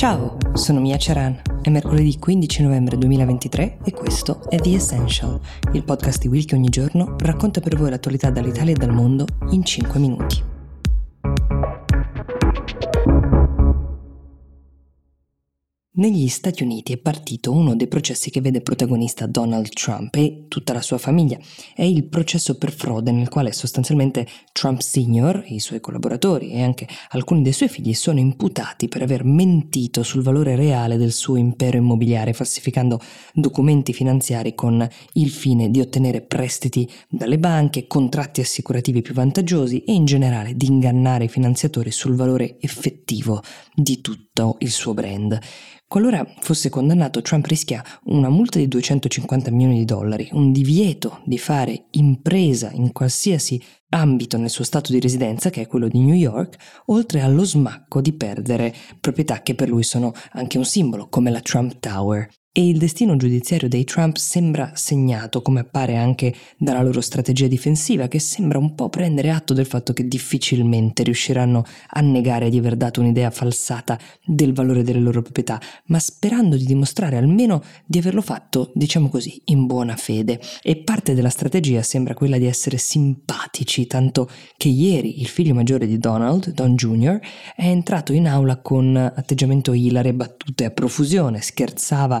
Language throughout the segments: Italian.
Ciao, sono Mia Ceran. È mercoledì 15 novembre 2023 e questo è The Essential, il podcast di Will che ogni giorno racconta per voi l'attualità dall'Italia e dal mondo in 5 minuti. Negli Stati Uniti è partito uno dei processi che vede protagonista Donald Trump e tutta la sua famiglia. È il processo per frode nel quale sostanzialmente Trump Sr., i suoi collaboratori e anche alcuni dei suoi figli sono imputati per aver mentito sul valore reale del suo impero immobiliare, falsificando documenti finanziari con il fine di ottenere prestiti dalle banche, contratti assicurativi più vantaggiosi e in generale di ingannare i finanziatori sul valore effettivo di tutto il suo brand. Qualora fosse condannato, Trump rischia una multa di 250 milioni di dollari, un divieto di fare impresa in qualsiasi ambito nel suo stato di residenza, che è quello di New York, oltre allo smacco di perdere proprietà che per lui sono anche un simbolo, come la Trump Tower. E il destino giudiziario dei Trump sembra segnato, come appare anche dalla loro strategia difensiva, che sembra un po' prendere atto del fatto che difficilmente riusciranno a negare di aver dato un'idea falsata del valore delle loro proprietà, ma sperando di dimostrare almeno di averlo fatto, diciamo così, in buona fede. E parte della strategia sembra quella di essere simpatici, tanto che ieri il figlio maggiore di Donald, Don Jr., è entrato in aula con atteggiamento ilare, battute a profusione, scherzava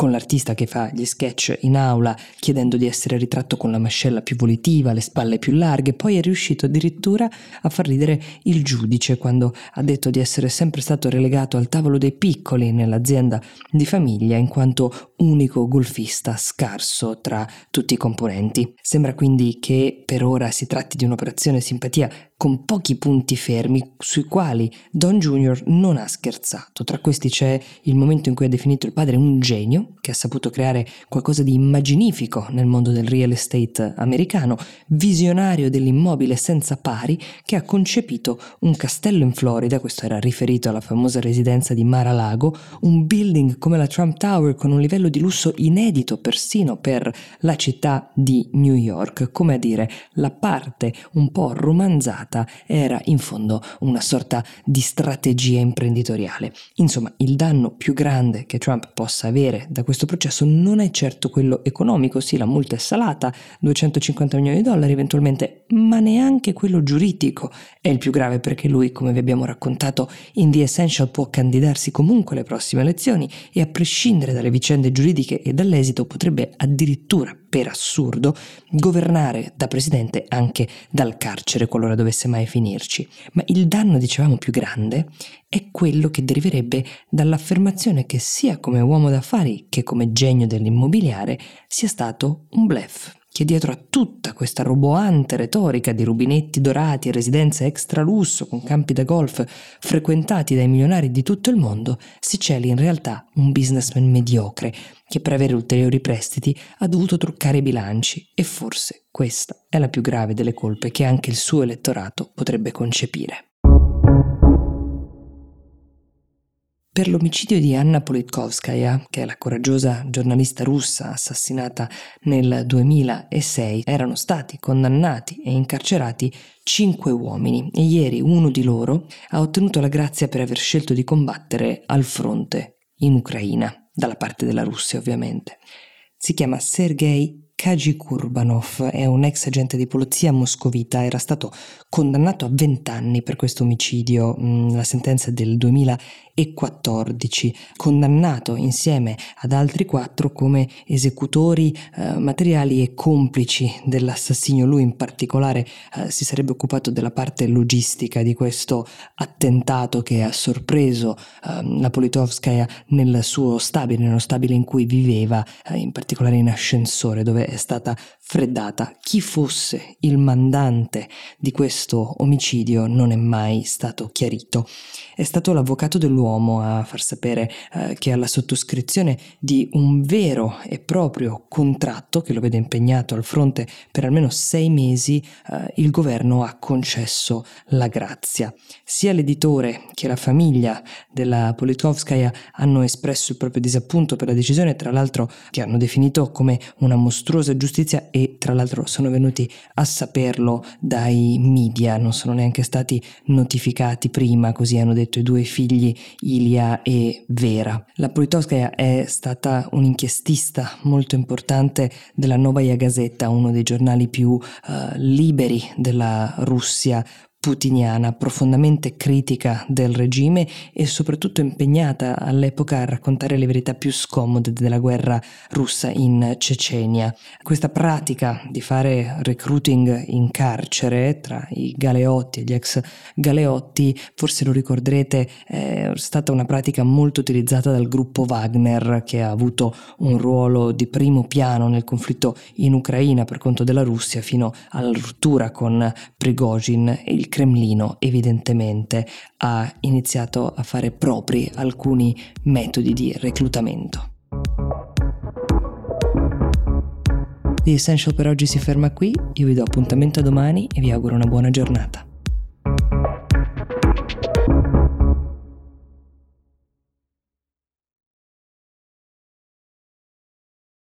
con l'artista che fa gli sketch in aula chiedendo di essere ritratto con la mascella più volitiva, le spalle più larghe, poi è riuscito addirittura a far ridere il giudice quando ha detto di essere sempre stato relegato al tavolo dei piccoli nell'azienda di famiglia in quanto unico golfista scarso tra tutti i componenti. Sembra quindi che per ora si tratti di un'operazione simpatia con pochi punti fermi sui quali Don Jr. non ha scherzato. Tra questi c'è il momento in cui ha definito il padre un genio, che ha saputo creare qualcosa di immaginifico nel mondo del real estate americano, visionario dell'immobile senza pari, che ha concepito un castello in Florida, questo era riferito alla famosa residenza di Mar-a-Lago, un building come la Trump Tower con un livello di lusso inedito persino per la città di New York, come a dire la parte un po' romanzata era in fondo una sorta di strategia imprenditoriale. Insomma, il danno più grande che Trump possa avere da questo processo non è certo quello economico, sì, la multa è salata, 250 milioni di dollari eventualmente, ma neanche quello giuridico è il più grave perché lui, come vi abbiamo raccontato in The Essential, può candidarsi comunque alle prossime elezioni e a prescindere dalle vicende giuridiche e dall'esito potrebbe addirittura per assurdo, governare da presidente anche dal carcere qualora dovesse mai finirci. Ma il danno, dicevamo, più grande è quello che deriverebbe dall'affermazione che sia come uomo d'affari che come genio dell'immobiliare sia stato un blef che dietro a tutta questa roboante retorica di rubinetti dorati e residenze extra lusso con campi da golf frequentati dai milionari di tutto il mondo, si celi in realtà un businessman mediocre che per avere ulteriori prestiti ha dovuto truccare i bilanci e forse questa è la più grave delle colpe che anche il suo elettorato potrebbe concepire. Per l'omicidio di Anna Politkovskaya, che è la coraggiosa giornalista russa assassinata nel 2006, erano stati condannati e incarcerati cinque uomini e ieri uno di loro ha ottenuto la grazia per aver scelto di combattere al fronte in Ucraina, dalla parte della Russia ovviamente. Si chiama Sergei Kaji Kurbanov è un ex agente di polizia moscovita, era stato condannato a 20 anni per questo omicidio, mm, la sentenza del 2014, condannato insieme ad altri quattro come esecutori eh, materiali e complici dell'assassinio. Lui in particolare eh, si sarebbe occupato della parte logistica di questo attentato che ha sorpreso eh, la Politovskaya nel suo stabile, nello stabile in cui viveva, eh, in particolare in ascensore dove è stata freddata. Chi fosse il mandante di questo omicidio non è mai stato chiarito. È stato l'avvocato dell'uomo a far sapere eh, che alla sottoscrizione di un vero e proprio contratto che lo vede impegnato al fronte per almeno sei mesi, eh, il governo ha concesso la grazia. Sia l'editore che la famiglia della Politkovskaya hanno espresso il proprio disappunto per la decisione, tra l'altro che hanno definito come una mostruosa giustizia e tra l'altro sono venuti a saperlo dai media, non sono neanche stati notificati prima, così hanno detto i due figli Ilia e Vera. La Politkovskaya è stata un'inchiestista molto importante della Novaya Gazeta, uno dei giornali più uh, liberi della Russia putiniana, profondamente critica del regime e soprattutto impegnata all'epoca a raccontare le verità più scomode della guerra russa in Cecenia. Questa pratica di fare recruiting in carcere tra i galeotti e gli ex galeotti, forse lo ricorderete, è stata una pratica molto utilizzata dal gruppo Wagner che ha avuto un ruolo di primo piano nel conflitto in Ucraina per conto della Russia fino alla rottura con Prigozhin e il Cremlino evidentemente ha iniziato a fare propri alcuni metodi di reclutamento. The Essential per oggi si ferma qui, io vi do appuntamento a domani e vi auguro una buona giornata.